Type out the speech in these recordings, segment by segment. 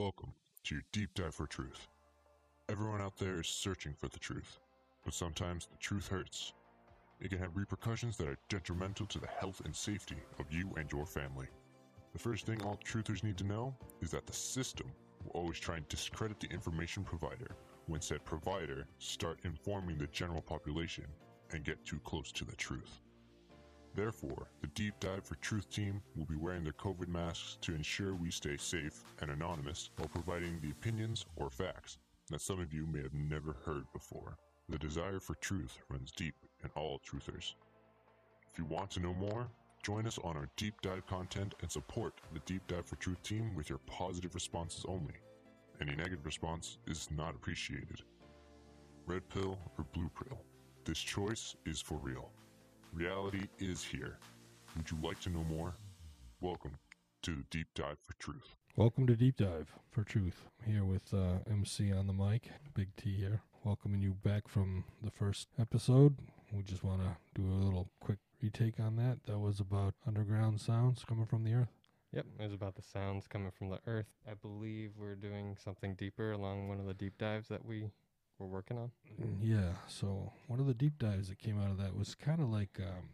Welcome to your deep dive for truth. Everyone out there is searching for the truth, but sometimes the truth hurts. It can have repercussions that are detrimental to the health and safety of you and your family. The first thing all truthers need to know is that the system will always try and discredit the information provider when said provider start informing the general population and get too close to the truth. Therefore, the Deep Dive for Truth team will be wearing their COVID masks to ensure we stay safe and anonymous while providing the opinions or facts that some of you may have never heard before. The desire for truth runs deep in all truthers. If you want to know more, join us on our deep dive content and support the Deep Dive for Truth team with your positive responses only. Any negative response is not appreciated. Red pill or blue pill, this choice is for real. Reality is here. Would you like to know more? Welcome to the Deep Dive for Truth. Welcome to Deep Dive for Truth. I'm here with uh, MC on the mic, Big T here, welcoming you back from the first episode. We just want to do a little quick retake on that. That was about underground sounds coming from the earth. Yep, it was about the sounds coming from the earth. I believe we're doing something deeper along one of the deep dives that we were working on. Mm, Yeah, so one of the deep dives that came out of that was kind of like um,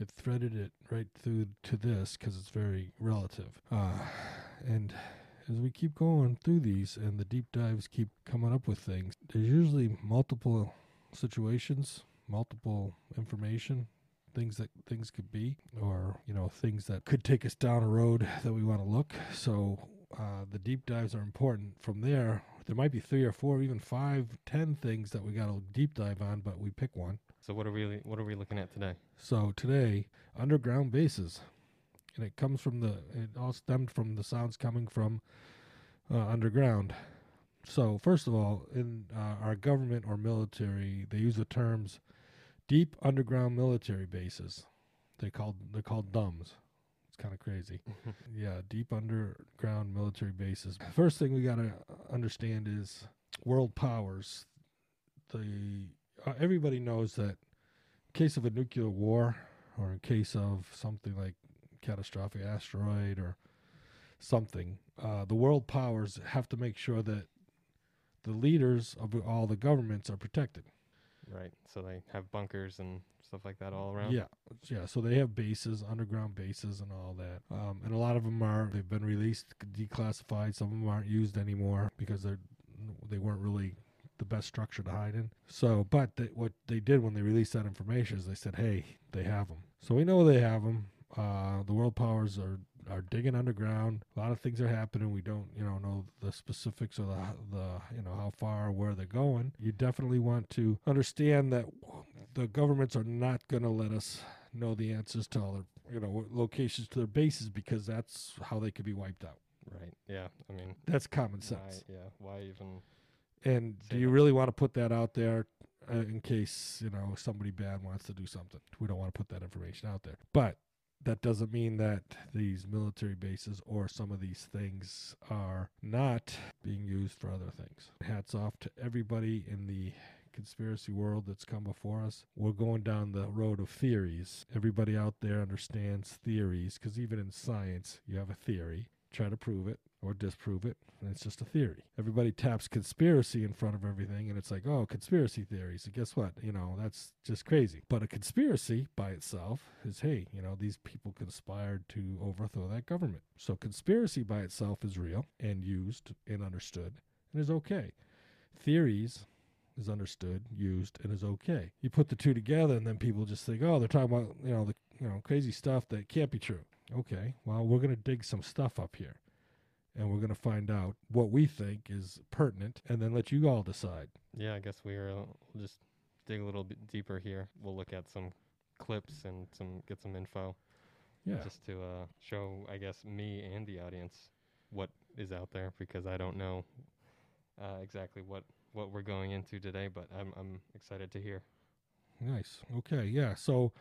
it threaded it right through to this because it's very relative. Uh, and as we keep going through these and the deep dives keep coming up with things, there's usually multiple situations, multiple information. Things that things could be, or you know, things that could take us down a road that we want to look. So uh, the deep dives are important. From there, there might be three or four, even five, ten things that we got to deep dive on, but we pick one. So what are we what are we looking at today? So today, underground bases, and it comes from the it all stemmed from the sounds coming from uh, underground. So first of all, in uh, our government or military, they use the terms deep underground military bases. They called they're called DUMBs. Kind of crazy. yeah, deep underground military bases. First thing we got to understand is world powers. The uh, everybody knows that in case of a nuclear war or in case of something like catastrophic asteroid or something, uh, the world powers have to make sure that the leaders of all the governments are protected. Right. So they have bunkers and stuff like that all around. Yeah, yeah. So they have bases, underground bases, and all that. Um, and a lot of them are they've been released, declassified. Some of them aren't used anymore because they're they weren't really the best structure to hide in. So, but they, what they did when they released that information is they said, "Hey, they have them." So we know they have them. Uh, the world powers are are digging underground. A lot of things are happening. We don't, you know, know the specifics or the the you know how far or where they're going. You definitely want to understand that the governments are not going to let us know the answers to all their you know locations to their bases because that's how they could be wiped out. Right. Yeah. I mean, That's common why, sense. yeah. Why even? And do you that. really want to put that out there uh, in case you know somebody bad wants to do something? We don't want to put that information out there, but that doesn't mean that these military bases or some of these things are not being used for other things. Hats off to everybody in the conspiracy world that's come before us. We're going down the road of theories. Everybody out there understands theories because even in science, you have a theory. Try to prove it or disprove it, and it's just a theory. Everybody taps conspiracy in front of everything, and it's like, oh, conspiracy theories. And guess what? You know, that's just crazy. But a conspiracy by itself is, hey, you know, these people conspired to overthrow that government. So conspiracy by itself is real and used and understood and is okay. Theories is understood, used, and is okay. You put the two together, and then people just think, oh, they're talking about you know the you know crazy stuff that can't be true. Okay, well, we're gonna dig some stuff up here, and we're gonna find out what we think is pertinent, and then let you all decide. Yeah. I guess we are. uh, We'll just dig a little bit deeper here. We'll look at some clips and some get some info Yeah, just to uh, show, I guess, me and the audience what is out there because I don't know uh, exactly what what we're going into today, but I'm I'm excited to hear. nice. Okay, yeah. So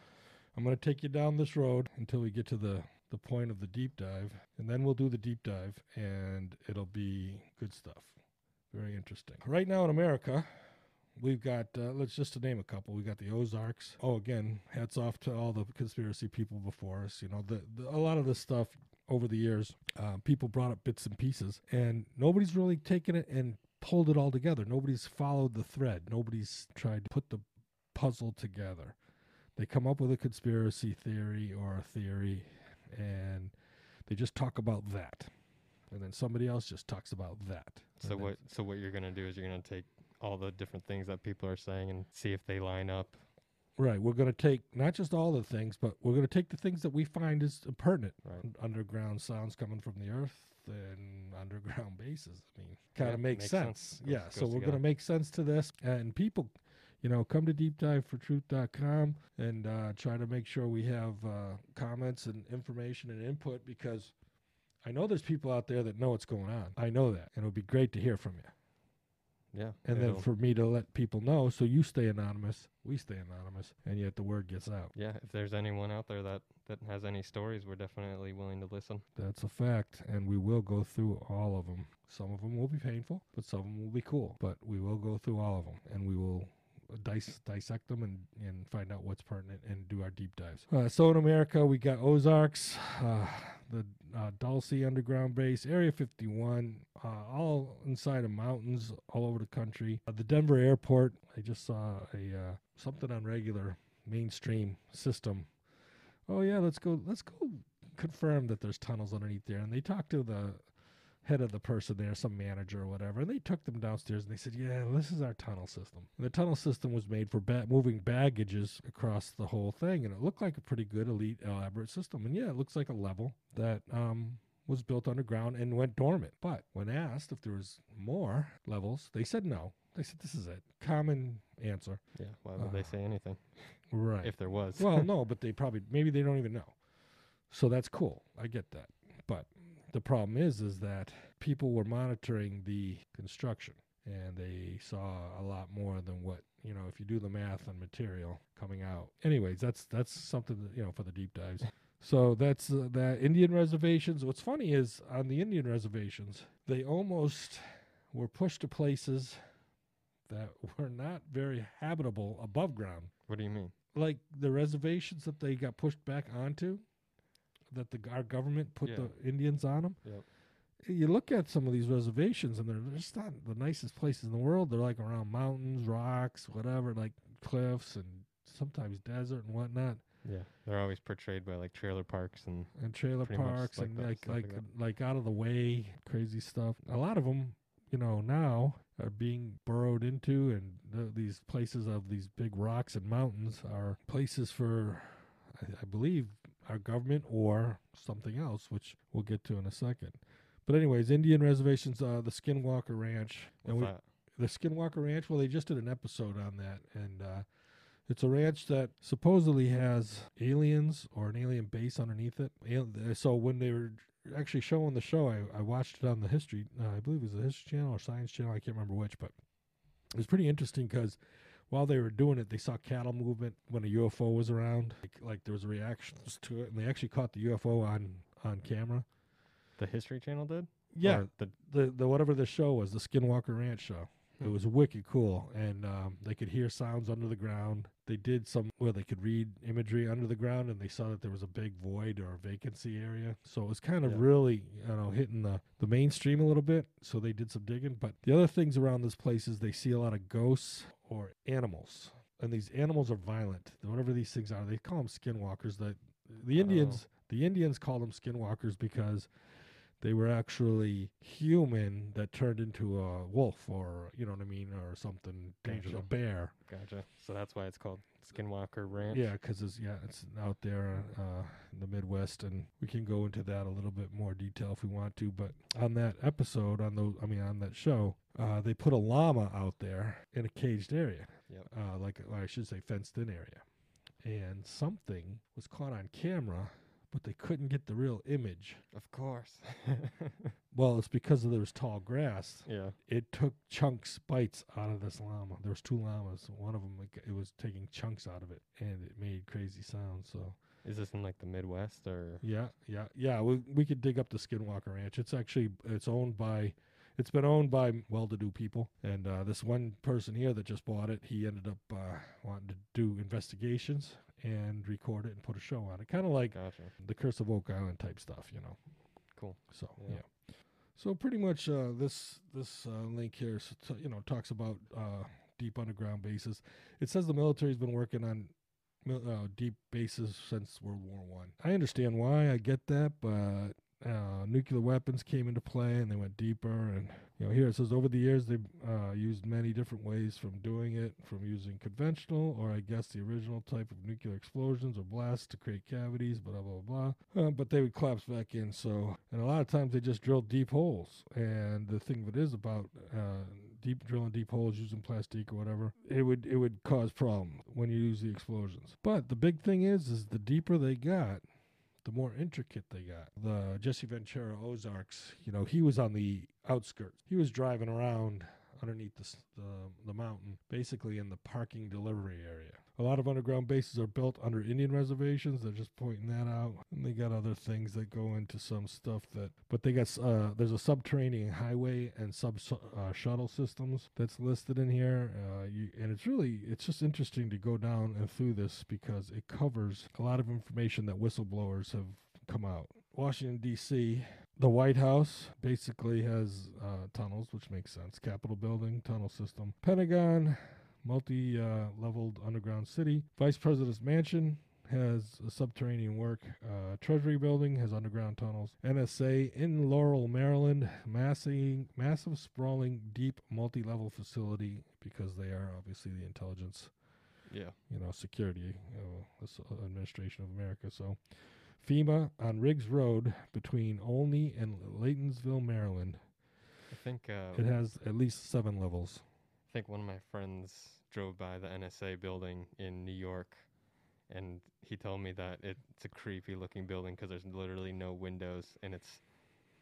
I'm gonna take you down this road until we get to the the point of the deep dive, and then we'll do the deep dive, and it'll be good stuff. Very interesting. Right now in America, we've got uh, let's just to name a couple. We got the Ozarks. Oh, again, hats off to all the conspiracy people before us. You know, the, the a lot of this stuff over the years, uh, people brought up bits and pieces, and nobody's really taken it and pulled it all together. Nobody's followed the thread. Nobody's tried to put the puzzle together. They come up with a conspiracy theory or a theory, and they just talk about that, and then somebody else just talks about that. So And what so what you're gonna do is you're gonna take all the different things that people are saying and see if they line up. Right. We're going to take not just all the things, but we're going to take the things that we find is pertinent. Right. Underground sounds coming from the earth and underground bases. I mean, kind Yeah, of makes, makes sense. sense. Yeah. so we're going to make sense to this. And people, you know, come to deepdivefortruth.com and uh, try to make sure we have uh, comments and information and input because I know there's people out there that know what's going on. I know that. And it would be great to hear from you. Yeah. And then for me to let people know so you stay anonymous, we stay anonymous, and yet the word gets out. yeah, if there's anyone out there that that has any stories, we're definitely willing to listen. That's a fact, and we will go through all of them. Some of them will be painful, but some of them will be cool. But we will go through all of them, and we will dice, dissect them and, and find out what's pertinent and do our deep dives. Uh, so in America, we got Ozarks, uh, the uh, Dulce Underground Base, Area 51, uh, all inside of mountains all over the country. Uh, the Denver Airport, I just saw a uh, something on regular mainstream system. Oh yeah, let's go. Let's go confirm that there's tunnels underneath there. And they talked to the head of the person there, some manager or whatever, and they took them downstairs and they said, "Yeah, this is our tunnel system." And the tunnel system was made for ba- moving baggages across the whole thing, and it looked like a pretty good, elite, elaborate system. And yeah, it looks like a level that um, was built underground and went dormant. But when asked if there was more levels, they said no. They said this is it. Common answer. Yeah. Why would they Uh, say anything Right. if there was? well, no, but they probably maybe they don't even know. So that's cool. I get that. But the problem is is that people were monitoring the construction and they saw a lot more than what, you know, if you do the math on material coming out. Anyways, that's that's something that, you know for the deep dives. So that's uh, that Indian reservations. What's funny is on the Indian reservations, they almost were pushed to places that were not very habitable above ground what do you mean? like the reservations that they got pushed back onto that the our government put Yeah. the Indians on them. Yep. You look at some of these reservations and they're just not the nicest places in the world. They're like around mountains, rocks, whatever, like cliffs and sometimes desert and whatnot, Yeah. They're always portrayed by like trailer parks and and trailer parks like and like like like like out of the way, crazy stuff. A lot of them, you know, now are being burrowed into, and th- these places of these big rocks and mountains are places for, I, I believe, our government or something else, which we'll get to in a second. But anyways, Indian reservations, uh, the Skinwalker Ranch, and what's we, that? the Skinwalker Ranch. Well, they just did an episode on that, and uh, it's a ranch that supposedly has aliens or an alien base underneath it. Uh, So when they were actually showing the show, I, I watched it on the History. Uh, I believe it was the History Channel or Science Channel. I can't remember which, but it was pretty interesting because while they were doing it, they saw cattle movement when a UFO was around. Like, like there was reactions to it, and they actually caught the UFO on on camera. The History Channel did? Yeah, Or the the the whatever the show was, the Skinwalker Ranch show. It Hmm. was wicked cool, and um, they could hear sounds under the ground. They did some where they could read imagery under the ground, and they saw that there was a big void or vacancy area. So it was kind of Yeah. really, you know, hitting the the mainstream a little bit. So they did some digging. But the other things around this place is they see a lot of ghosts or animals, and these animals are violent. Whatever these things are, they call them skinwalkers. The the Oh. Indians the Indians call them skinwalkers because they were actually human that turned into a wolf or you know what I mean or something dangerous a bear gotcha. So that's why it's called Skinwalker Ranch. yeah because it's yeah it's out there uh, in the Midwest and we can go into that a little bit more detail if we want to but on that episode on those I mean on that show uh, they put a llama out there in a caged area Yep. uh, like I should say fenced in area and something was caught on camera but they couldn't get the real image Of course. well it's because there was tall grass yeah. it took chunks, bites out of this llama. There was two llamas. One of them, it was taking chunks out of it, and it made crazy sounds. So Is this in like the Midwest or? yeah, yeah, yeah. We we could dig up the Skinwalker Ranch. It's actually it's owned by, it's been owned by well-to-do people, and uh, this one person here that just bought it, he ended up uh, wanting to do investigations, and record it and put a show on it. Kind of like Gotcha. the Curse of Oak Island type stuff, you know. Cool. So Yeah. yeah. So pretty much uh, this this uh, link here, you know, talks about uh, deep underground bases. It says the military's been working on uh, deep bases since World War One. I. understand why. I get that, but uh, nuclear weapons came into play and they went deeper. And you know, here it says over the years they've uh, used many different ways from doing it, from using conventional or I guess the original type of nuclear explosions or blasts to create cavities, blah blah blah. Uh, but they would collapse back in. So, and a lot of times they just drill deep holes. And the thing it is about uh, deep drilling deep holes using plastic or whatever, it would it would cause problems when you use the explosions. But the big thing is, is the deeper they got, the more intricate they got. The Jesse Ventura Ozarks, you know, he was on the outskirts. He was driving around underneath the, the the mountain, basically in the parking delivery area. A lot of underground bases are built under Indian reservations. They're just pointing that out, and they got other things that go into some stuff that. But they got uh, there's a subterranean highway and sub uh, shuttle systems that's listed in here. Uh, you, and it's really it's just interesting to go down and through this because it covers a lot of information that whistleblowers have come out. Washington D.C. The White House basically has uh, tunnels, which makes sense. Capitol building, tunnel system. Pentagon, multi uh, leveled underground city. Vice President's mansion has a subterranean work. Uh, Treasury building has underground tunnels. NSA in Laurel, Maryland, massive, massive sprawling, deep multi level facility because they are obviously the intelligence Yeah. you know, security, uh, this uh, administration of America. So, FEMA on Riggs Road between Olney and Laytonsville, Maryland. I think uh, It has at least seven levels. I think one of my friends drove by the NSA building in New York, and he told me that it's a creepy looking building because there's literally no windows, and it's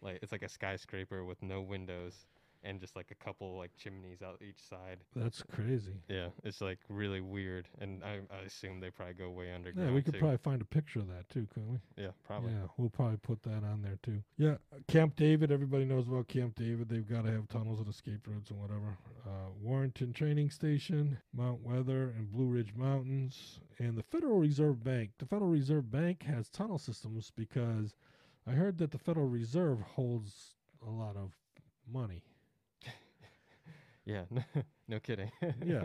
like it's like a skyscraper with no windows and just like a couple like chimneys out each side. That's crazy. Yeah, it's like really weird, and I, I assume they probably go way underground. Yeah, we could too. probably find a picture of that too, couldn't we? Yeah, probably. Yeah, we'll probably put that on there too. Yeah, Camp David. Everybody knows about Camp David. They've got to have tunnels and escape routes and whatever. Uh, Warrenton Training Station, Mount Weather, and Blue Ridge Mountains, and the Federal Reserve Bank. The Federal Reserve Bank has tunnel systems because I heard that the Federal Reserve holds a lot of money, Yeah, no kidding. Yeah.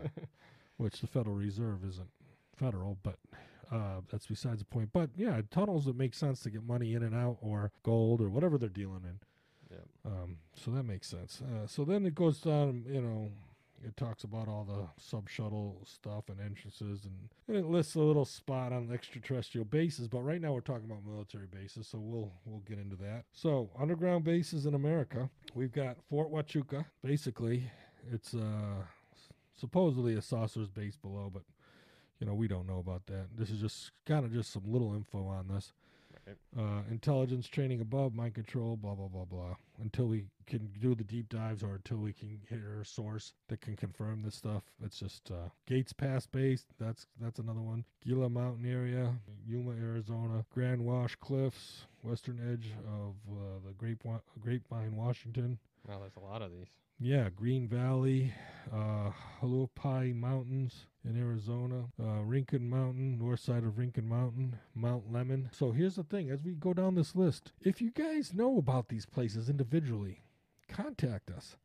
which the Federal Reserve isn't federal, but. Uh, that's besides the point. But yeah, tunnels that make sense to get money in and out, or gold, or whatever they're dealing in. Yep. Um, so that makes sense. Uh, so then it goes down, you know, it talks about all the sub shuttle stuff and entrances, and, and it lists a little spot on extraterrestrial bases. But right now we're talking about military bases, so we'll we'll get into that. So underground bases in America, we've got Fort Huachuca. Basically, it's uh, supposedly a saucer's base below, but you know we don't know about that. This is just kind of just some little info on this Right. uh, intelligence training above, mind control, blah blah blah blah. Until we can do the deep dives, or until we can hit a source that can confirm this stuff. It's just uh, Gates Pass base. That's that's another one. Gila Mountain area, Yuma, Arizona. Grand Wash Cliffs, western edge of uh, the Grapevi- Grapevine, Washington. Wow, there's a lot of these. Yeah, Green Valley, uh, Mountains in Arizona, uh, Rincon Mountain, north side of Rincon Mountain, Mount Lemmon. So here's the thing as we go down this list, if you guys know about these places individually, contact us.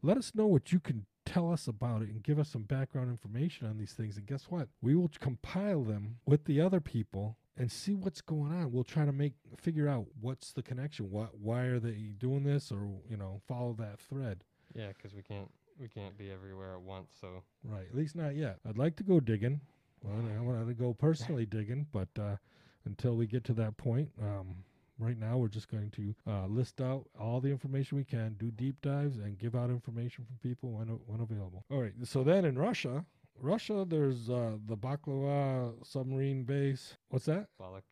Let us know what you can tell us about it and give us some background information on these things. And guess what? We will compile them with the other people and see what's going on. We'll try to make figure out what's the connection. What why are they doing this or, you know, follow that thread. Yeah, 'cause we can't we can't be everywhere at once. So Right. At least not yet. I'd like to go digging. Well, I want to go personally digging, but uh, until we get to that point, um, right now we're just going to uh, list out all the information we can, do deep dives, and give out information from people when when available. All right. So then in Russia, Russia, there's uh, the Baklava submarine base. What's that? Balak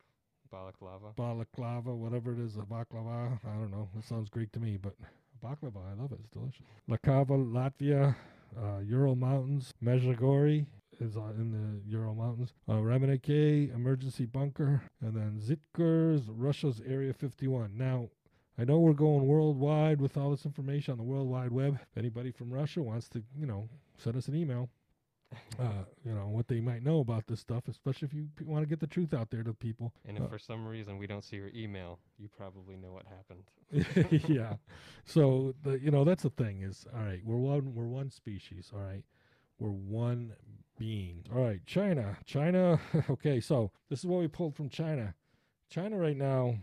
Balaklava. Balaklava, whatever it is, a baklava. I don't know. It sounds Greek to me, but baklava, I love it. It's delicious. Lakava, Latvia, uh, Ural Mountains, Mezhagori is uh, in the Ural Mountains. Uh, emergency bunker, and then Zitkers, Russia's Area 51. Now, I know we're going worldwide with all this information on the World Wide Web. If anybody from Russia wants to, you know, send us an email, uh, you know, what they might know about this stuff, especially if you want to get the truth out there to people. And if Uh, for some reason we don't see your email, you probably know what happened. yeah. So the you know that's the thing is all right. We're one. We're one species. All right. We're one being. All right. China. China. okay. So this is what we pulled from China. China right now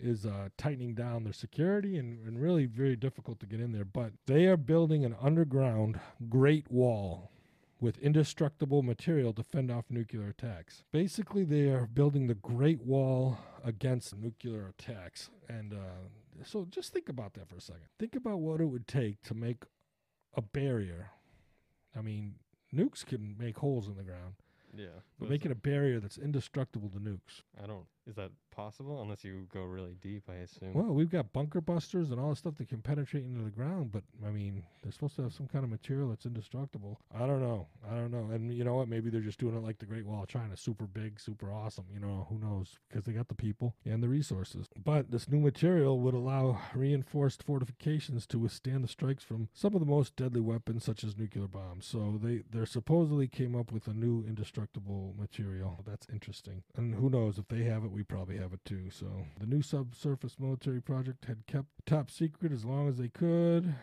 is uh, tightening down their security and, and really very difficult to get in there. But they are building an underground Great Wall with indestructible material to fend off nuclear attacks. Basically, they are building the Great Wall against nuclear attacks. And uh, so just think about that for a second. Think about what it would take to make a barrier. I mean, nukes can make holes in the ground, Yeah. but making a barrier that's indestructible to nukes. I don't. Is that possible? Unless you go really deep, I assume. Well, we've got bunker busters and all this stuff that can penetrate into the ground, but I mean, they're supposed to have some kind of material that's indestructible. I don't know. I don't know. And you know what? Maybe they're just doing it like the Great Wall of China, super big, super awesome. You know, who knows? Because they got the people and the resources. But this new material would allow reinforced fortifications to withstand the strikes from some of the most deadly weapons, such as nuclear bombs. So they they supposedly came up with a new indestructible material. That's interesting. And who knows if they have it, we probably have it too. So the new subsurface military project had kept top secret as long as they could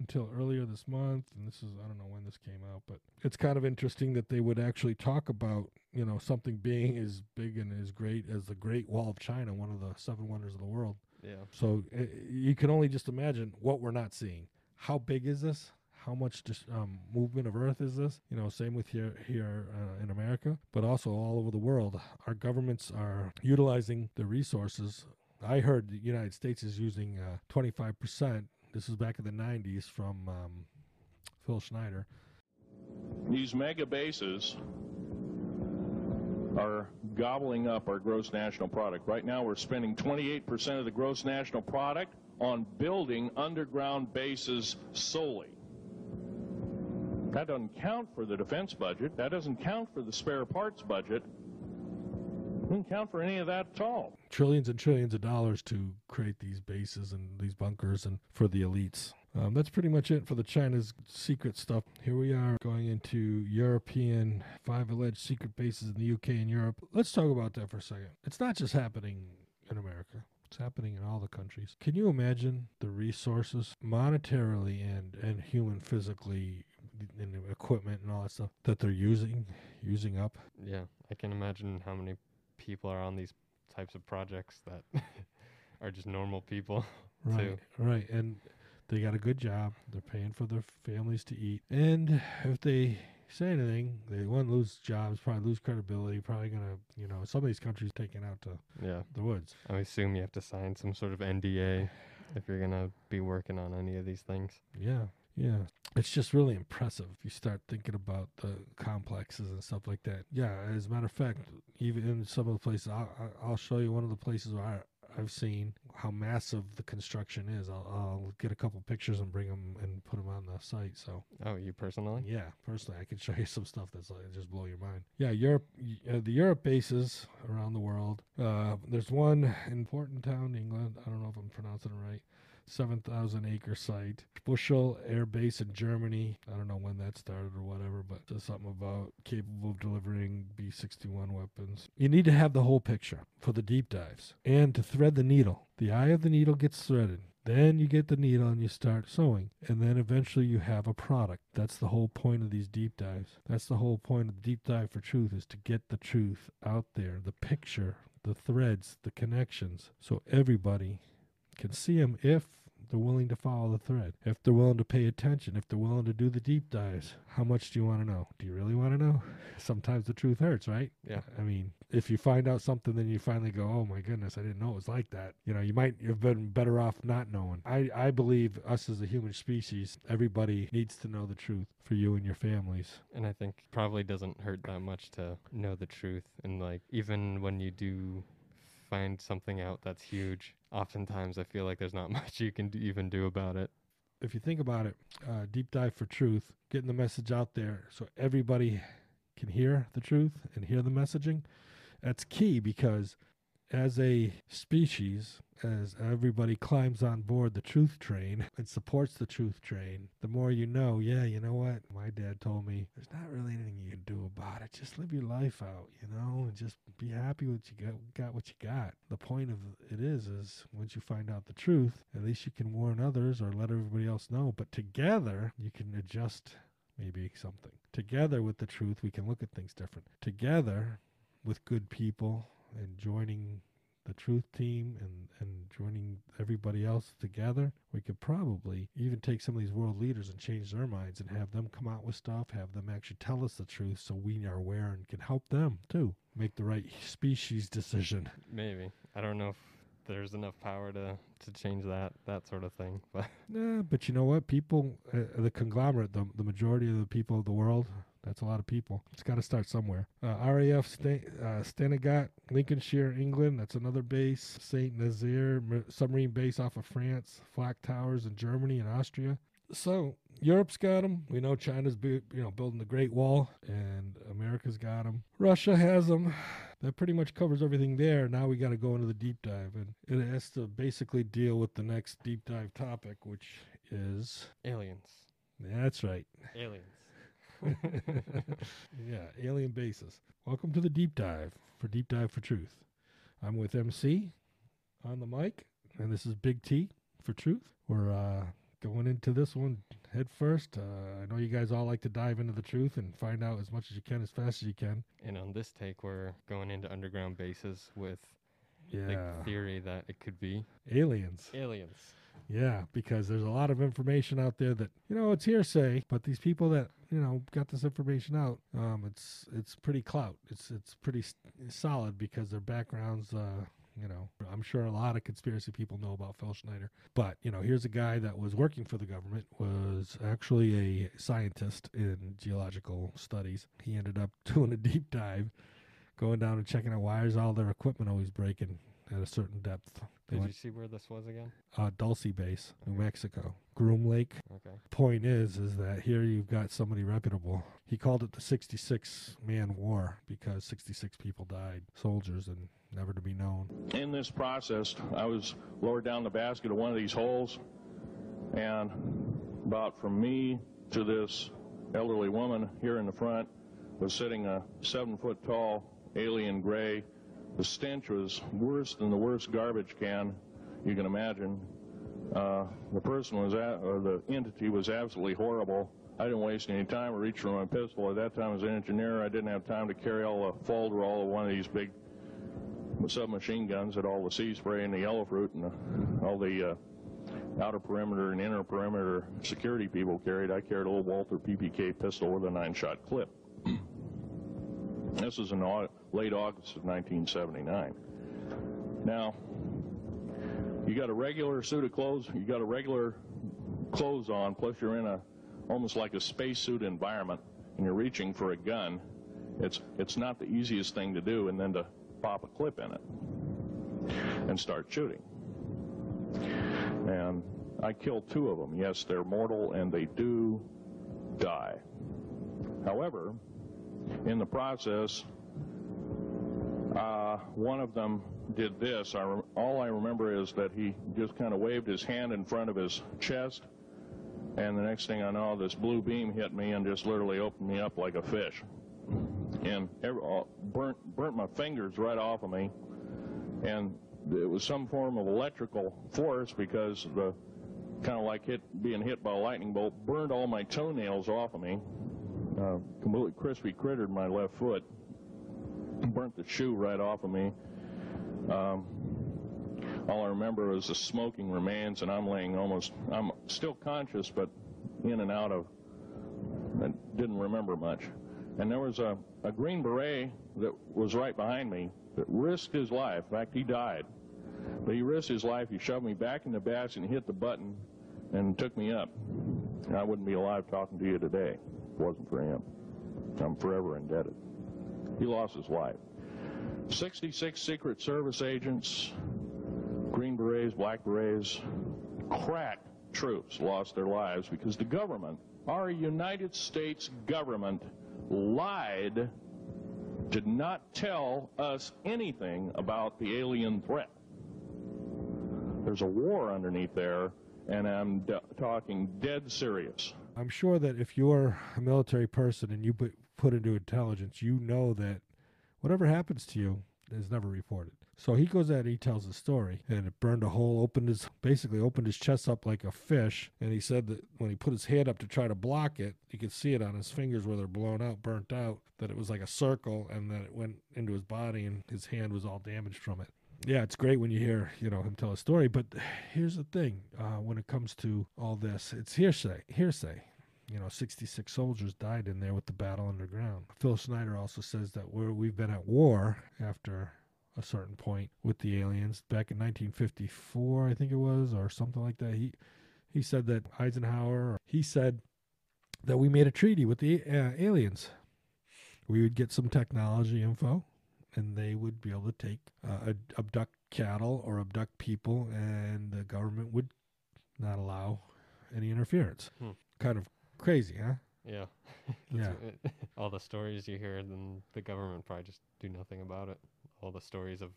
until earlier this month and this is I don't know when this came out but it's kind of interesting that they would actually talk about you know something being as big and as great as the Great Wall of China one of the seven wonders of the world Yeah. so uh, you can only just imagine what we're not seeing how big is this how much dis- um, movement of earth is this? You know same with here here uh, in america but also all over the world. Our governments are utilizing the resources. I heard the united states is using uh, 25% this is back in the 90s from um, phil schneider. These mega bases are gobbling up our gross national product. Right now, we're spending 28% of the gross national product on building underground bases solely. That doesn't count for the defense budget. That doesn't count for the spare parts budget. It Doesn't count for any of that at all. trillions and trillions of dollars to create these bases and these bunkers and for the elites. Um, that's pretty much it for the China's secret stuff. Here we are going into European five alleged secret bases in the UK and Europe. Let's talk about that for a second. It's not just happening in America. It's happening in all the countries. Can you imagine the resources, monetarily and, and human physically, and equipment and all that stuff that they're using, using up? Yeah. I can imagine how many people are on these types of projects that are just normal people. Right, too. right, and they got a good job. They're paying for their families to eat, and if they say anything, they one lose jobs, probably lose credibility, probably gonna, you know, some of these countries taken out to Yeah. the woods. I assume you have to sign some sort of NDA if you're gonna be working on any of these things. Yeah, yeah, it's just really impressive if you start thinking about the complexes and stuff like that. Yeah, as a matter of fact, even in some of the places, I'll, I'll- show you one of the places where I, I've seen how massive the construction is. I'll, I'll get a couple pictures and bring them and put them on the site. So. Oh, you personally? Yeah, personally, I can show you some stuff that's like just blow your mind. Yeah, Europe, uh, the Europe bases around the world. Uh, there's one in Porton Down, England. I don't know if I'm pronouncing it right. Seven thousand acre site. Büchel Air Base in Germany. I don't know when that started or whatever, but something about capable of delivering B-61 weapons. You need to have the whole picture for the deep dives and to thread the needle. The eye of the needle gets threaded. Then you get the needle and you start sewing. And then eventually you have a product. That's the whole point of these deep dives. That's the whole point of the deep dive for truth is to get the truth out there, the picture, the threads, the connections, so everybody can see them if they're willing to follow the thread, if they're willing to pay attention, if they're willing to do the deep dives. How much do you want to know? Do you really want to know? Sometimes the truth hurts, right? Yeah. I mean, if you find out something, then you finally go, "Oh my goodness, I didn't know it was like that." You know, you might have been better off not knowing. I I believe us as a human species, everybody needs to know the truth for you and your families. And I think probably doesn't hurt that much to know the truth. And like even when you do find something out that's huge, oftentimes I feel like there's not much you can do, even do about it. If you think about it, uh, deep dive for truth, getting the message out there so everybody can hear the truth and hear the messaging. That's key because as a species, as everybody climbs on board the truth train and supports the truth train, the more you know, yeah, you know what? My dad told me there's not really anything you can do about it. Just live your life out, you know, and just be happy with you got, got what you got. The point of it is, is once you find out the truth, at least you can warn others or let everybody else know. But together, you can adjust maybe something. Together with the truth, we can look at things different. Together with good people and joining the truth team and, and joining everybody else together, we could probably even take some of these world leaders and change their minds and have them come out with stuff, have them actually tell us the truth so we are aware and can help them too make the right species decision. Maybe. I don't know if there's enough power to, to change that that sort of thing. But Nah, but you know what? People, uh, the conglomerate, the, the majority of the people of the world, that's a lot of people. It's got to start somewhere. Uh, RAF Sta- uh, Lincolnshire, England. That's another base. Saint Nazaire submarine base off of France. Flak Towers in Germany and Austria. So Europe's got them. We know China's bu- you know building the Great Wall, and America's got them. Russia has them. That pretty much covers everything there. Now we got to go into the deep dive, and it has to basically deal with the next deep dive topic, which is aliens. that's right. Aliens. yeah, alien bases. Welcome to the deep dive for Deep Dive for Truth. I'm with MC on the mic, and this is Big T for Truth. We're uh, going into this one head first. Uh, I know you guys all like to dive into the truth and find out as much as you can as fast as you can. And on this take, we're going into underground bases with Yeah, the theory that it could be aliens. aliens. Yeah, because there's a lot of information out there that you know it's hearsay, but these people that you know got this information out, um, it's it's pretty clout. It's it's pretty solid because their backgrounds. Uh, you know, I'm sure a lot of conspiracy people know about Phil Schneider, but you know, here's a guy that was working for the government, was actually a scientist in geological studies. He ended up doing a deep dive, going down and checking out why is all their equipment always breaking at a certain depth. They Did went you see where this was again? uh, Dulce Base, New Mexico, Groom Lake. Okay. Point is, is that here you've got somebody reputable. He called it the 66 man war because 66 people died, soldiers, and never to be known. In this process, I was lowered down the basket of one of these holes, and about from me to this elderly woman here in the front was sitting a seven foot tall alien gray. The stench was worse than the worst garbage can you can imagine. Uh, the person was at, or the entity was absolutely horrible. I didn't waste any time. I reached for my pistol. At that time, as an engineer, I didn't have time to carry all the Folderol of one of these big submachine guns that all the sea spray and the yellow fruit and the, all the uh, outer perimeter and inner perimeter security people carried. I carried a little Walther PPK pistol with a nine-shot clip. this in au- late August of 1979. Now, you got a regular suit of clothes, you got a regular clothes on, plus you're in a almost like a spacesuit environment, and you're reaching for a gun. It's it's not the easiest thing to do, and then to pop a clip in it and start shooting. And I killed two of them. Yes, they're mortal, and they do die. However, in the process, uh, one of them did this. I all I remember is that he just kind of waved his hand in front of his chest, and the next thing I know, this blue beam hit me and just literally opened me up like a fish, and every, all, burnt burnt my fingers right off of me, and it was some form of electrical force because the kind of like hit being hit by a lightning bolt burned all my toenails off of me, uh, completely crispy crittered my left foot burnt the shoe right off of me. Um, all I remember is the smoking remains, and I'm laying almost, I'm still conscious, but in and out of, I didn't remember much. And there was a, a Green Beret that was right behind me that risked his life. In fact, he died. But he risked his life. He shoved me back in the basket and hit the button and took me up. And I wouldn't be alive talking to you today if it wasn't for him. I'm forever indebted. He lost his life. 66 Secret Service agents, Green Berets, Black Berets, crack troops lost their lives because the government, our United States government, lied did not tell us anything about the alien threat. There's a war underneath there, and I'm talking dead serious. I'm sure that if you're a military person and you put, into intelligence, you know that whatever happens to you is never reported. So he goes out and he tells the story, and it burned a hole, opened his basically opened his chest up like a fish. And he said that when he put his hand up to try to block it, you could see it on his fingers where they're blown out, burnt out. That it was like a circle, and that it went into his body, and his hand was all damaged from it. Yeah, it's great when you hear you know him tell a story, but here's the thing: uh, when it comes to all this, it's hearsay. Hearsay. You know, 66 soldiers died in there with the battle underground. Phil Schneider also says that we're, we've been at war after a certain point with the aliens back in 1954, I think it was, or something like that. He he said that Eisenhower he said that we made a treaty with the uh, aliens. We would get some technology info, and they would be able to take uh, abduct cattle or abduct people, and the government would not allow any interference. Hmm. Kind of crazy, huh? Yeah. Yeah. All the stories you hear, then the government probably just do nothing about it. All the stories of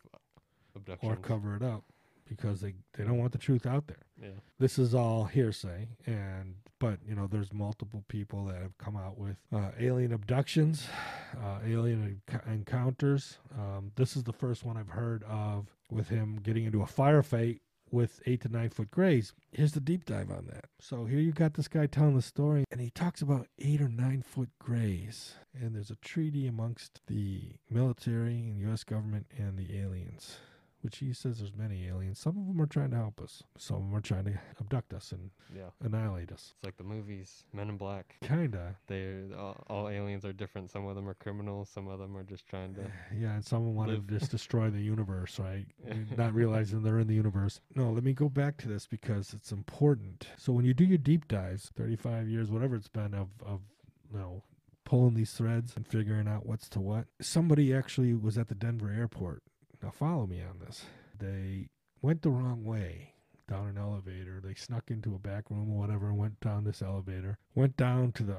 abduction. Or cover it up because they, they don't want the truth out there. Yeah. this is all hearsay and but you know there's multiple people that have come out with uh, alien abductions uh, alien enc- encounters um, this is the first one i've heard of with him getting into a firefight with eight to nine foot grays. Here's the deep dive on that. So here you got this guy telling the story and he talks about eight or nine foot grays. And there's a treaty amongst the military and us government and the aliens which he says there's many aliens. Some of them are trying to help us. Some of them are trying to abduct us and Yeah. annihilate us. It's like the movies, Men in Black. Kinda, They all, all aliens are different. Some of them are criminals. Some of them are just trying to. yeah. And some of them want to just destroy the universe, right? Not realizing they're in the universe. No, let me go back to this because it's important. So when you do your deep dives, 35 years, whatever it's been of of you know pulling these threads and figuring out what's to what. Somebody actually was at the Denver airport. Now follow me on this. They went the wrong way down an elevator. They snuck into a back room or whatever and went down this elevator. Went down to the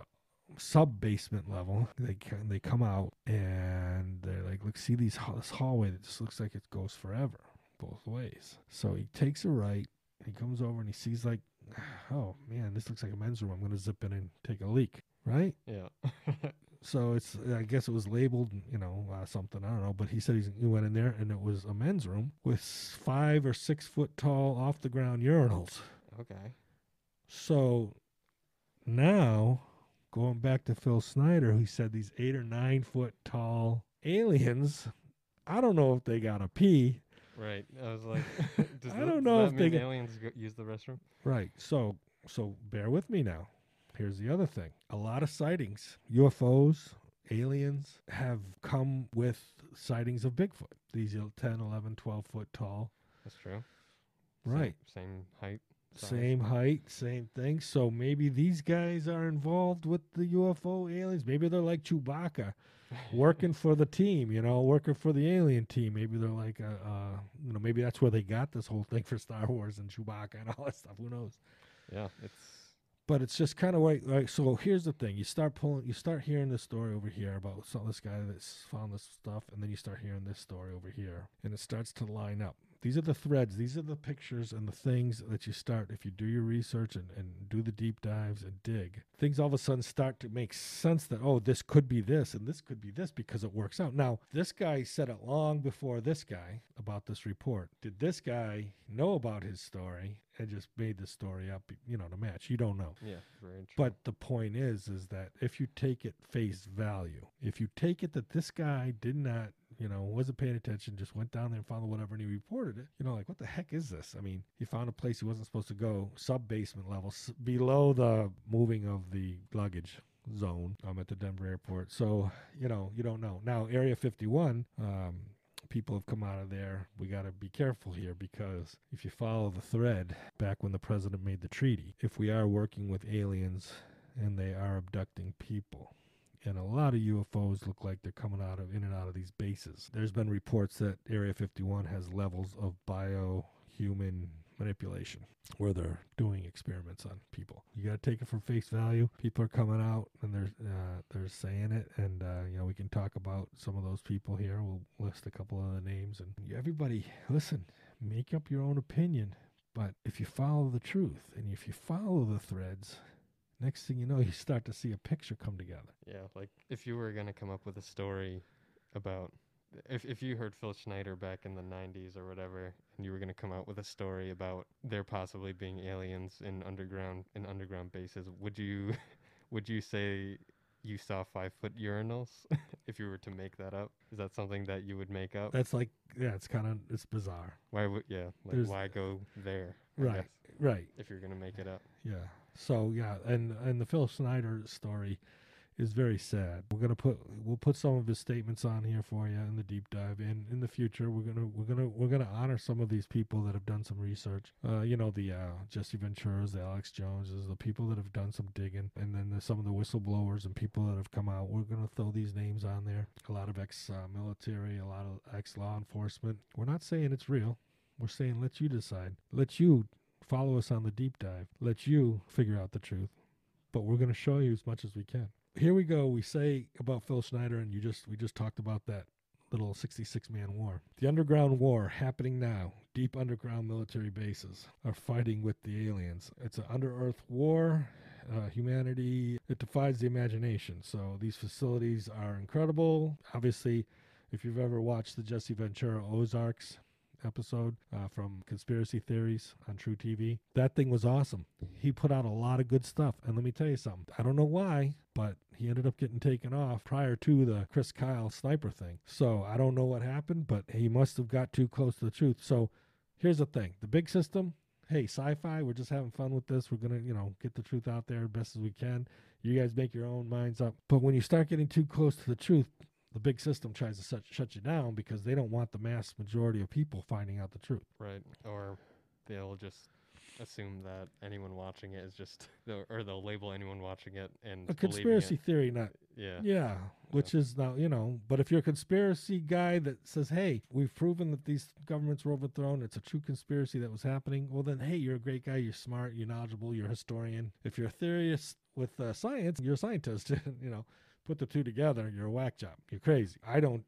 sub basement level. They they come out and they're like, look, see these this hallway that just looks like it goes forever both ways. So he takes a right. He comes over and he sees like, oh man, this looks like a men's room. I'm gonna zip in and take a leak. Right. Yeah. So it's I guess it was labeled, you know, uh, something I don't know. But he said he's, he went in there and it was a men's room with five or six foot tall off the ground urinals. okay. So now going back to Phil Schneider, who said these eight or nine foot tall aliens. I don't know if they got a pee. Right. I was like, does I don't know that if they aliens use the restroom. Right. So so bear with me now. Here's the other thing. A lot of sightings, UFOs, aliens have come with sightings of Bigfoot. These are 10, 11, 12 foot tall. That's true. Right. Same, height. size. Same height, same thing. So maybe these guys are involved with the UFO aliens. Maybe they're like Chewbacca, working for the team, you know, working for the alien team. Maybe they're like, uh, uh, you know, maybe that's where they got this whole thing for Star Wars and Chewbacca and all that stuff. Who knows? Yeah. It's but it's just kind of like, like so here's the thing you start pulling you start hearing this story over here about some this guy that's found this stuff and then you start hearing this story over here and it starts to line up these are the threads these are the pictures and the things that you start if you do your research and, and do the deep dives and dig things all of a sudden start to make sense that oh this could be this and this could be this because it works out now this guy said it long before this guy about this report did this guy know about his story and just made the story up you know to match you don't know yeah. Very true. but the point is, is that if you take it face value, if you take it that this guy did not, you know, wasn't paying attention, just went down there and found whatever and he reported it, you know, like what the heck is this? I mean, he found a place he wasn't supposed to go, sub basement level, s- below the moving of the luggage zone um, at the Denver airport. So, you know, you don't know. Now, Area 51, um, people have come out of there. We got to be careful here because if you follow the thread back when the president made the treaty, if we are working with aliens and they are abducting people, and a lot of UFOs look like they're coming out of in and out of these bases. There's been reports that Area 51 has levels of biohuman manipulation where they're doing experiments on people. You got to take it for face value. People are coming out and they're uh, they're saying it, and uh, you know we can talk about some of those people here. We'll list a couple of the names, and everybody listen, make up your own opinion. But if you follow the truth and if you follow the threads, next thing you know, you start to see a picture come together. Yeah, like if you were gonna come up with a story about if if you heard Phil Schneider back in the '90s or whatever, and you were gonna come out with a story about there possibly being aliens in underground in underground bases, would you would you say you saw five foot urinals if you were to make that up? Is that something that you would make up? That's like, yeah, it's kind of it's bizarre. Why would yeah? Like There's- why go there? Right, right. if you're gonna make it up. Yeah. So yeah, and and the Phil Schneider story is very sad. We're gonna put we'll put some of his statements on here for you in the deep dive. And in the future, we're gonna we're gonna we're gonna honor some of these people that have done some research. Uh, you know the uh, Jesse Venturas, the Alex Joneses, the people that have done some digging, and then there's some of the whistleblowers and people that have come out. We're gonna throw these names on there. A lot of ex-military, a lot of ex-law enforcement. We're not saying it's real. We're saying let you decide. Let you follow us on the deep dive. Let you figure out the truth. But we're going to show you as much as we can. Here we go. We say about Phil Schneider, and you just we just talked about that little 66 man war. The underground war happening now. Deep underground military bases are fighting with the aliens. It's an under earth war. Uh, humanity, it defies the imagination. So these facilities are incredible. Obviously, if you've ever watched the Jesse Ventura Ozarks episode uh, from Conspiracy Theories on truTV. That thing was awesome. He put out a lot of good stuff. And let me tell you something. I don't know why, but he ended up getting taken off prior to the Chris Kyle sniper thing. So I don't know what happened, but he must have got too close to the truth. So here's the thing the big system. Hey, sci-fi, we're just having fun with this. We're gonna, you know, get the truth out there best as we can. You guys make your own minds up. But when you start getting too close to the truth, the big system tries to shut, shut you down because they don't want the mass majority of people finding out the truth. Right. Or they'll just assume that anyone watching it is just, or they'll label anyone watching it and A conspiracy It. theory, not Yeah. yeah, which is now you know. But if you're a conspiracy guy that says, "Hey, we've proven that these governments were overthrown. It's a true conspiracy that was happening," well, then hey, you're a great guy. You're smart. You're knowledgeable. You're a historian. If you're a theorist with uh, science, you're a scientist. you know, put the two together, you're a whack job. You're crazy. I don't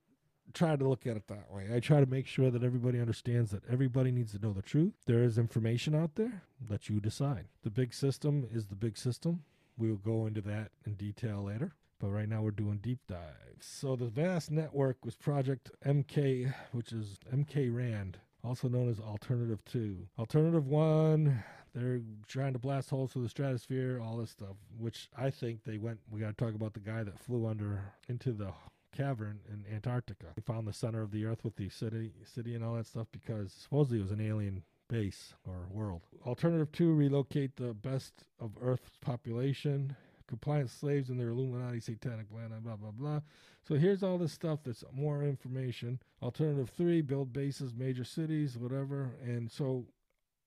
try to look at it that way. I try to make sure that everybody understands that everybody needs to know the truth. There is information out there. Let you decide. The big system is the big system. We will go into that in detail later. But right now we're doing deep dives. So the vast network was Project MK, which is MK Rand, also known as Alternative 2. Alternative 1, they're trying to blast holes through the stratosphere, all this stuff, which I think they went. We got to talk about the guy that flew under into the cavern in Antarctica. He found the center of the earth with the city, city and all that stuff because supposedly it was an alien base or world. Alternative 2, relocate the best of Earth's population compliant slaves and their Illuminati satanic blah blah blah blah. So here's all this stuff that's more information. Alternative three, build bases, major cities, whatever. And so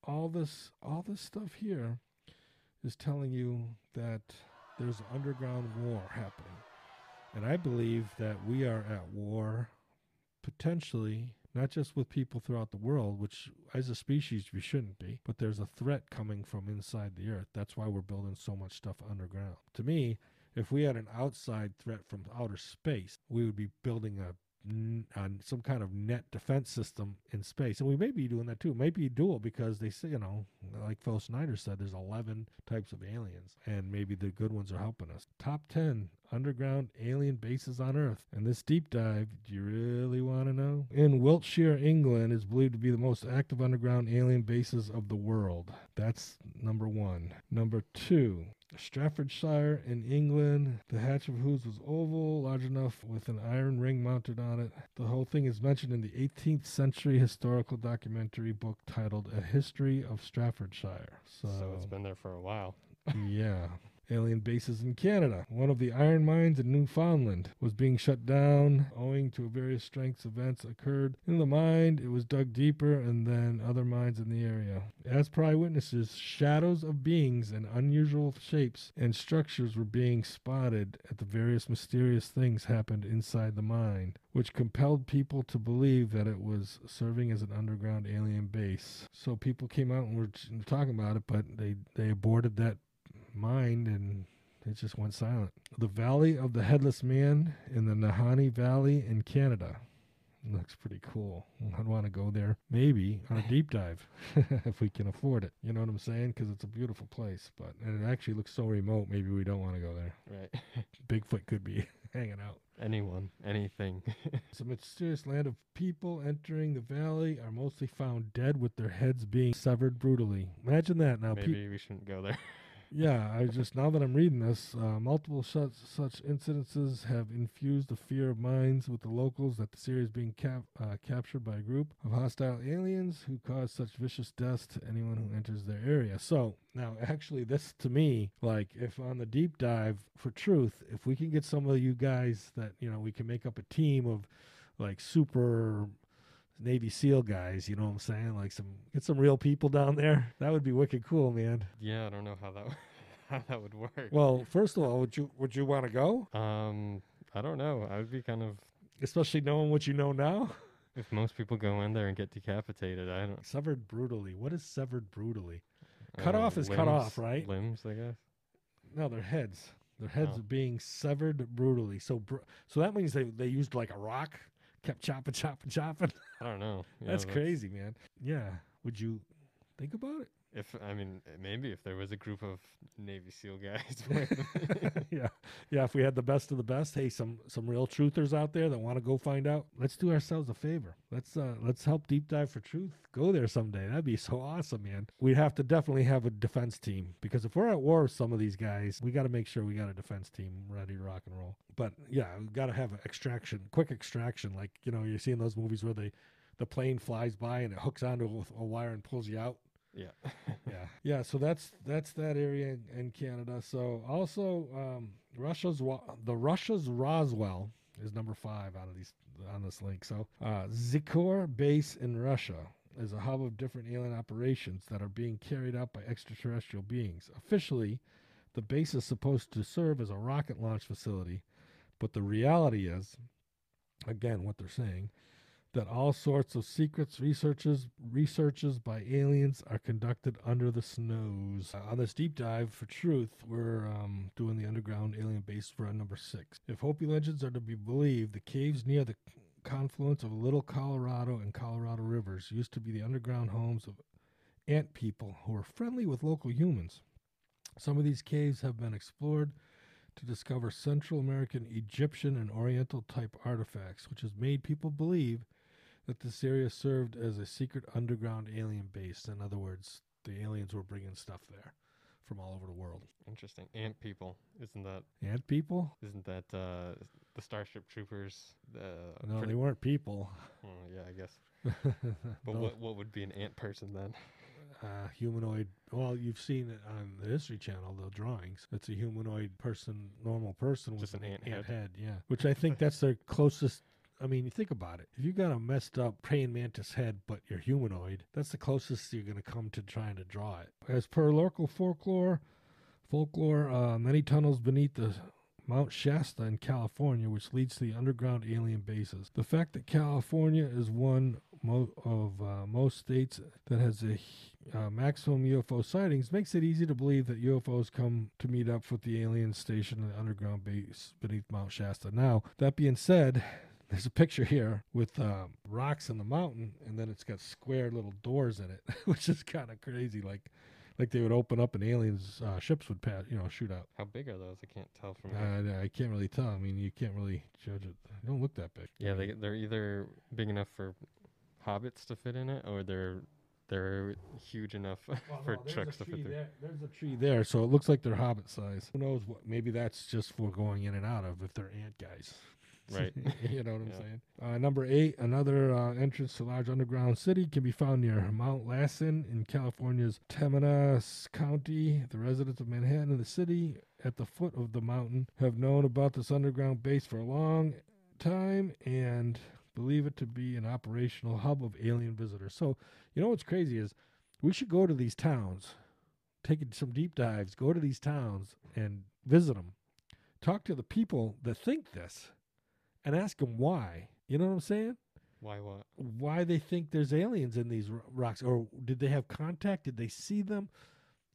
all this all this stuff here is telling you that there's an underground war happening. And I believe that we are at war potentially not just with people throughout the world, which as a species we shouldn't be, but there's a threat coming from inside the earth. That's why we're building so much stuff underground. To me, if we had an outside threat from outer space, we would be building a, n- a some kind of net defense system in space, and we may be doing that too. It may be dual because they say, you know, like Phil Schneider said, there's 11 types of aliens, and maybe the good ones are helping us. Top 10 underground alien bases on Earth. And this deep dive, do you really want to know? In Wiltshire, England, is believed to be the most active underground alien bases of the world. That's number one. Number two, Staffordshire in England. The hatch of whose was oval, large enough with an iron ring mounted on it. The whole thing is mentioned in the 18th century historical documentary book titled A History of Staffordshire. So, So it's been there for a while. yeah. alien bases in Canada. One of the iron mines in Newfoundland was being shut down owing to various strengths events occurred in the mine. It was dug deeper and then other mines in the area. As per eyewitnesses, shadows of beings and unusual shapes and structures were being spotted at the various mysterious things happened inside the mine, which compelled people to believe that it was serving as an underground alien base. So people came out and were talking about it, but they, they aborted that mind and it just went silent. The Valley of the Headless Man in the Nahanni Valley in Canada. Looks pretty cool. I'd want to go there, maybe on a deep dive, if we can afford it. You know what I'm saying? Because it's a beautiful place, but and it actually looks so remote. Maybe we don't want to go there. Right. Bigfoot could be hanging out. Anyone, anything. Some mysterious land of people entering the valley are mostly found dead with their heads being severed brutally. Imagine that now. pe- Maybe we shouldn't go there. Yeah, I just now that I'm reading this, uh, multiple such such incidences have infused the fear of minds with the locals that the series being cap- uh, captured by a group of hostile aliens who cause such vicious deaths to anyone who enters their area. So now, actually, this to me, like if on the deep dive for truth, if we can get some of you guys that you know we can make up a team of like super Navy SEAL guys, you know what I'm saying? Like some get some real people down there. That would be wicked cool, man. yeah, I don't know how that how that would work. Well, first of all, would you would you want to go? um, I don't know. I would be kind of Especially knowing what you know now. if most people go in there and get decapitated. I don't. Severed brutally. What is severed brutally? Cut don't off is cut off, right? Limbs, I guess. No, their heads. Their heads Oh. are being severed brutally. So br- so that means they they used like a rock, kept chopping, chopping, chopping. I don't know. Yeah, That's crazy, man. Yeah. Would you think about it? If I mean, maybe if there was a group of Navy SEAL guys. yeah, yeah. If we had the best of the best, hey, some some real truthers out there that want to go find out. Let's do ourselves a favor. Let's uh let's help deep dive for truth. Go there someday. That'd be so awesome, man. We'd have to definitely have a defense team because if we're at war with some of these guys, we got to make sure we got a defense team ready to rock and roll. But yeah, we got to have an extraction, quick extraction. Like you know, you're seeing those movies where they the plane flies by and it hooks onto a, a wire and pulls you out yeah. yeah. Yeah so that's that's that area in, in canada. So also um russia's the russia's roswell is number five out of these on this link. So uh zikor base in russia is a hub of different alien operations that are being carried out by extraterrestrial beings. Officially the base is supposed to serve as a rocket launch facility but the reality is again what they're saying that all sorts of secrets researches researches by aliens are conducted under the snows. Uh, on this deep dive for truth, we're um, doing the underground alien base for number six. If Hopi legends are to be believed, the caves near the confluence of Little Colorado and Colorado rivers used to be the underground homes of ant people who were friendly with local humans. Some of these caves have been explored to discover Central American, Egyptian, and Oriental type artifacts, which has made people believe that this area served as a secret underground alien base. In other words, the aliens were bringing stuff there from all over the world. Interesting. Ant people. Isn't that Ant people? isn't that uh the Starship Troopers? Uh, No, pretty- they weren't people. Oh, yeah, I guess. But No, what what would be an ant person then? uh, humanoid. Well, you've seen it on the History Channel, the drawings. It's a humanoid person, normal person Just with an ant head. Yeah, which I think that's their closest. I mean, you think about it. If you got a messed up praying mantis head, but you're humanoid, that's the closest you're going to come to trying to draw it. As per local folklore, folklore, uh, many tunnels beneath the Mount Shasta in California, which leads to the underground alien bases. The fact that California is one mo- of uh, most states that has a uh, maximum UFO sightings makes it easy to believe that UFOs come to meet up with the alien station in the underground base beneath Mount Shasta. Now, that being said, there's a picture here with um, rocks in the mountain, and then it's got square little doors in it, which is kind of crazy. Like, like they would open up and aliens uh, ships would pass, you know, shoot out. How big are those? I can't tell from here. Uh, I can't really tell. I mean, you can't really judge it. They don't look that big. yeah, they they're either big enough for hobbits to fit in it, or they're they're huge enough for trucks to fit through. There. There's a tree there, so it looks like they're hobbit size. Who knows what? Maybe that's just for going in and out of if they're ant guys. Right. you know what I'm Yeah. saying? Uh, number eight, another uh, entrance to large underground city can be found near Mount Lassen in California's Tamanous County. The residents of Manhattan and the city at the foot of the mountain have known about this underground base for a long time and believe it to be an operational hub of alien visitors. So, you know what's crazy is we should go to these towns, take some deep dives, go to these towns and visit them. Talk to the people that think this and ask them why. You know what I'm saying? Why what? Why they think there's aliens in these rocks or did they have contact? Did they see them?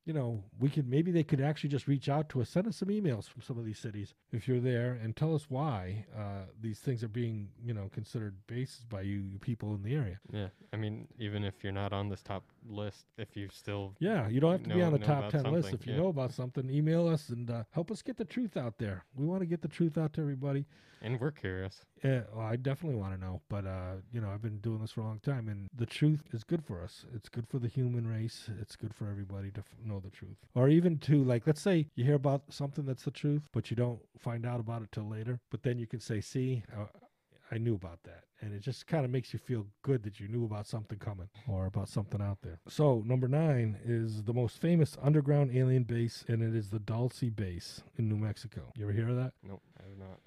you know, we could maybe they could actually just reach out to us, send us some emails from some of these cities if you're there, and tell us why uh, these things are being, you know, considered bases by you, you people in the area. Yeah, I mean, even if you're not on this top list, if you still Yeah, you don't have to be on the top about ten list. If you yeah. know about something, email us and uh, help us get the truth out there. We want to get the truth out to everybody. and we're curious. Yeah, well, I definitely want to know, but uh, you know, I've been doing this for a long time, and the truth is good for us. It's good for the human race. It's good for everybody to f- know the truth, or even to like, let's say you hear about something that's the truth, but you don't find out about it till later. But then you can say, "See, uh, I knew about that," and it just kind of makes you feel good that you knew about something coming or about something out there. So number nine is the most famous underground alien base, and it is the Dulce Base in New Mexico. You ever hear of that? Nope, I have not.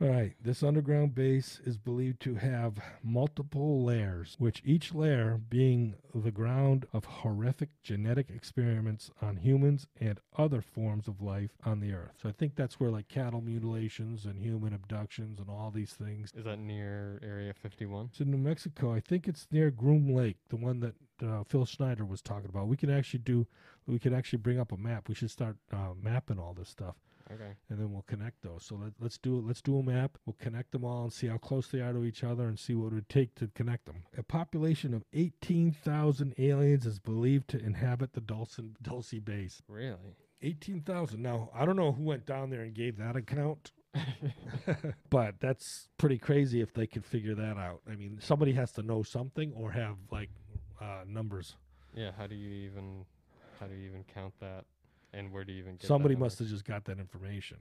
All right, this underground base is believed to have multiple layers, which each layer being the ground of horrific genetic experiments on humans and other forms of life on the earth. So I think that's where like cattle mutilations and human abductions and all these things. Is that near Area 51? It's in New Mexico. I think it's near Groom Lake, the one that uh, Phil Schneider was talking about. We can actually do, we can actually bring up a map. We should start uh, mapping all this stuff Okay. and then we'll connect those. So let, let's do let's do a map. We'll connect them all and see how close they are to each other and see what it would take to connect them. A population of 18,000 aliens is believed to inhabit the Dulce, Dulce base. Really? 18,000. Now, I don't know who went down there and gave that account, but that's pretty crazy if they could figure that out. I mean, somebody has to know something or have like uh, numbers. yeah. How do you even how do you even count that? And where do you even get Somebody number? must have just got that information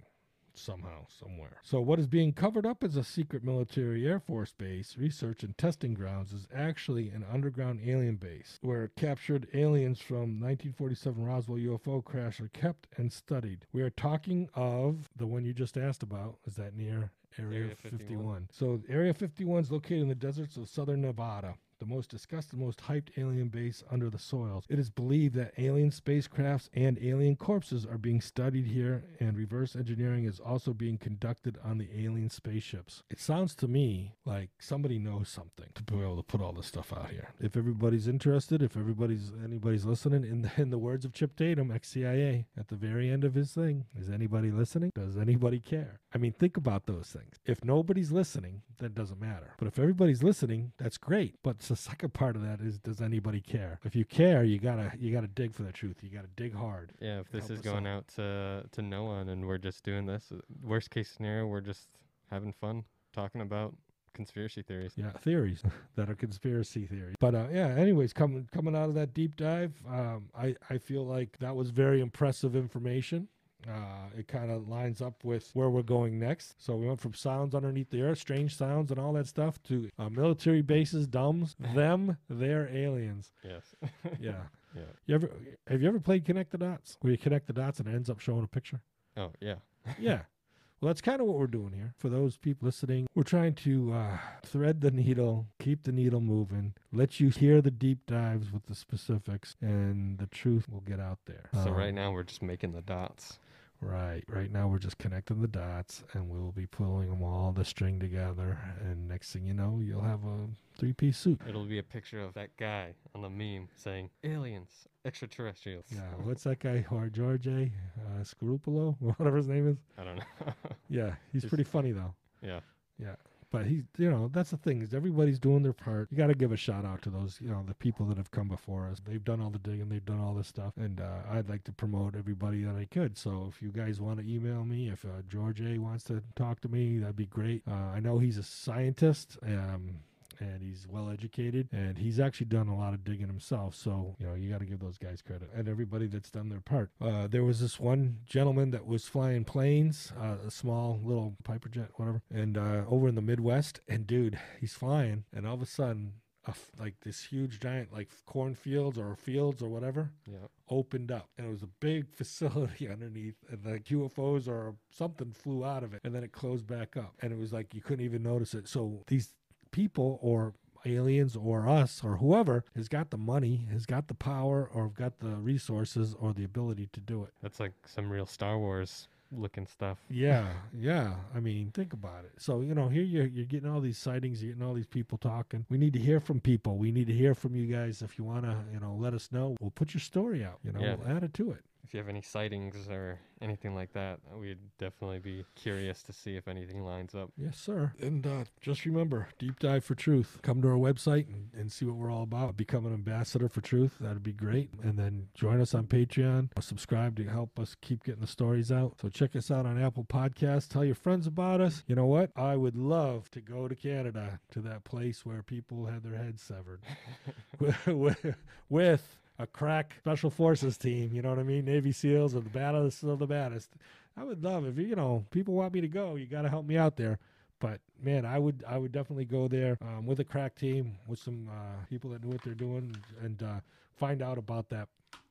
somehow, somewhere. So, what is being covered up as a secret military Air Force base, research and testing grounds is actually an underground alien base where captured aliens from 1947 Roswell UFO crash are kept and studied. We are talking of the one you just asked about. Is that near Area, Area 51. 51. So, Area 51 is located in the deserts of southern Nevada the most discussed and most hyped alien base under the soils. It is believed that alien spacecrafts and alien corpses are being studied here, and reverse engineering is also being conducted on the alien spaceships. It sounds to me like somebody knows something to be able to put all this stuff out here. If everybody's interested, if everybody's anybody's listening, in the, in the words of Chip Tatum, ex-CIA, at the very end of his thing, is anybody listening? Does anybody care? I mean, think about those things. If nobody's listening, that doesn't matter. But if everybody's listening, that's great. But the second part of that is, does anybody care? If you care, you gotta you gotta dig for the truth. You gotta dig hard. Yeah, if this is going out to to no one and we're just doing this, worst case scenario, we're just having fun talking about conspiracy theories. Yeah, theories that are conspiracy theories. But uh, yeah, anyways, coming coming out of that deep dive, um, I I feel like that was very impressive information. Uh, it kind of lines up with where we're going next. So we went from sounds underneath the earth, strange sounds, and all that stuff, to uh, military bases, DUMBs, them, they're aliens. Yes. Yeah. yeah. You ever have you ever played Connect the Dots? Where you connect the dots and it ends up showing a picture? Oh yeah. yeah. Well, that's kind of what we're doing here. For those people listening, we're trying to uh, thread the needle, keep the needle moving, let you hear the deep dives with the specifics, and the truth will get out there. So Um, right now we're just making the dots. Right. Right now, we're just connecting the dots, and we'll be pulling them all the string together. And next thing you know, you'll have a three-piece suit. It'll be a picture of that guy on the meme saying aliens, extraterrestrials. Yeah. What's that guy? Or George A. Uh, Scrupolo, whatever his name is. I don't know. Yeah, he's Just- pretty funny though. Yeah. Yeah. But he's, you know, that's the thing is everybody's doing their part. You got to give a shout out to those, you know, the people that have come before us. They've done all the digging, they've done all this stuff, and uh, I'd like to promote everybody that I could. So if you guys want to email me, if uh, George A wants to talk to me, that'd be great. Uh, I know he's a scientist. Um, and he's well educated and he's actually done a lot of digging himself so you know you got to give those guys credit and everybody that's done their part uh, there was this one gentleman that was flying planes uh, a small little piper jet whatever and uh, over in the midwest and dude he's flying and all of a sudden a f like this huge giant like cornfields or fields or whatever Yeah. opened up and it was a big facility underneath and like UFOs or something flew out of it and then it closed back up and it was like you couldn't even notice it. So these people or aliens or us or whoever has got the money, has got the power or got the resources or the ability to do it. That's like some real Star Wars looking stuff. Yeah, yeah. I mean, think about it. So, you know, here you're, you're getting all these sightings, you're getting all these people talking. We need to hear from people. We need to hear from you guys. If you want to, you know, let us know. We'll put your story out, you know, Yeah. we'll add it to it. If you have any sightings or anything like that, we'd definitely be curious to see if anything lines up. Yes, sir. And uh, just remember, Deep Dive for Truth. Come to our website and, and see what we're all about. Become an ambassador for truth. That'd be great. And then join us on Patreon. Subscribe to help us keep getting the stories out. So check us out on Apple Podcasts. Tell your friends about us. You know what? I would love to go to Canada to that place where people had their heads severed with, with a crack special forces team. You know what I mean? Navy SEALs or the baddest of the baddest. I would love if you know people want me to go. You got to help me out there. But man, I would I would definitely go there um, with a crack team with some uh, people that knew what they're doing and uh, find out about that,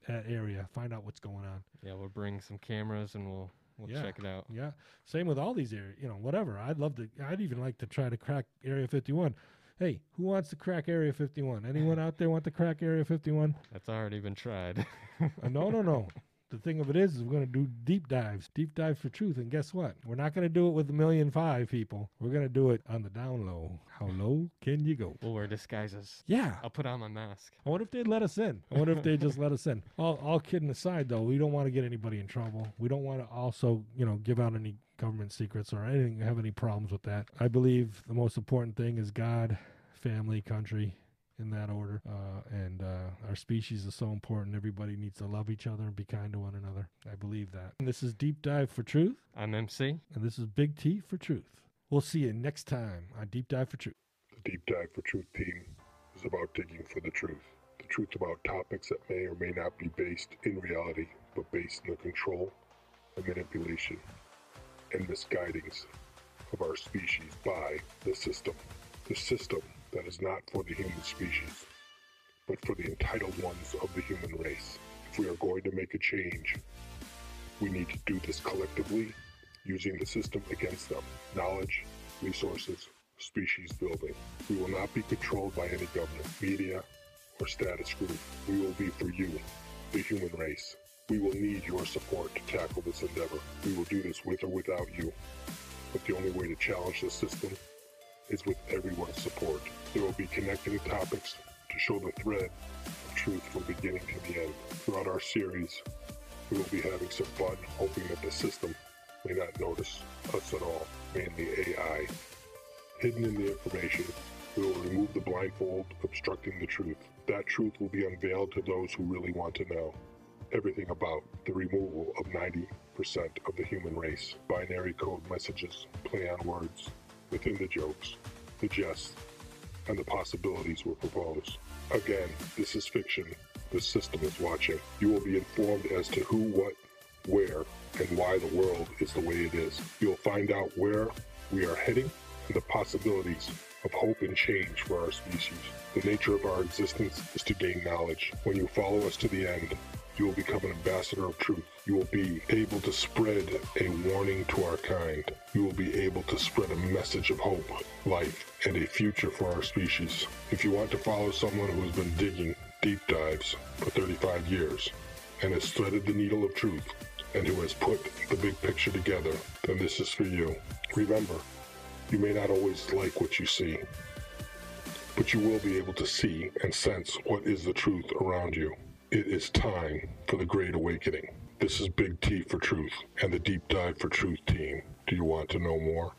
that area. Find out what's going on. Yeah, we'll bring some cameras and we'll we'll Yeah. check it out. Yeah, same with all these areas. You know, whatever. I'd love to. I'd even like to try to crack Area 51. Hey, who wants to crack Area 51? Anyone out there want to crack Area 51? That's already been tried. Uh, no, no, no. The thing of it is, is we're going to do deep dives, deep dive for truth. And guess what? We're not going to do it with a million five people. We're going to do it on the down low. How low can you go? we'll wear disguises. Yeah. I'll put on my mask. I wonder if they'd let us in. I wonder if they just let us in. All, all kidding aside, though, we don't want to get anybody in trouble. We don't want to also, you know, give out any government secrets or anything, have any problems with that. I believe the most important thing is God, family, country, in that order. Uh, and uh, our species is so important. Everybody needs to love each other and be kind to one another. I believe that. And this is Deep Dive for Truth, I'm MC. and this is Big T for Truth. We'll see you next time on Deep Dive for Truth. The Deep Dive for Truth team is about digging for the truth. The truth about topics that may or may not be based in reality, but based in the control and manipulation and misguidings of our species by the system. The system that is not for the human species, but for the entitled ones of the human race. If we are going to make a change, we need to do this collectively using the system against them. Knowledge, resources, species building. We will not be controlled by any government, media, or status group. We will be for you, the human race. We will need your support to tackle this endeavor. We will do this with or without you. But the only way to challenge the system is with everyone's support. There will be connecting topics to show the thread of truth from beginning to the end. Throughout our series, we will be having some fun, hoping that the system may not notice us at all, mainly AI. Hidden in the information, we will remove the blindfold obstructing the truth. That truth will be unveiled to those who really want to know everything about the removal of 90% of the human race. Binary code messages, play on words, within the jokes, the jests, and the possibilities were proposed. Again, this is fiction. The system is watching. You will be informed as to who, what, where, and why the world is the way it is. You'll find out where we are heading and the possibilities of hope and change for our species. The nature of our existence is to gain knowledge. When you follow us to the end, you will become an ambassador of truth. You will be able to spread a warning to our kind. You will be able to spread a message of hope, life, and a future for our species. If you want to follow someone who has been digging deep dives for 35 years and has threaded the needle of truth and who has put the big picture together, then this is for you. Remember, you may not always like what you see, but you will be able to see and sense what is the truth around you. It is time for the Great Awakening. This is Big T for Truth and the Deep Dive for Truth team. Do you want to know more?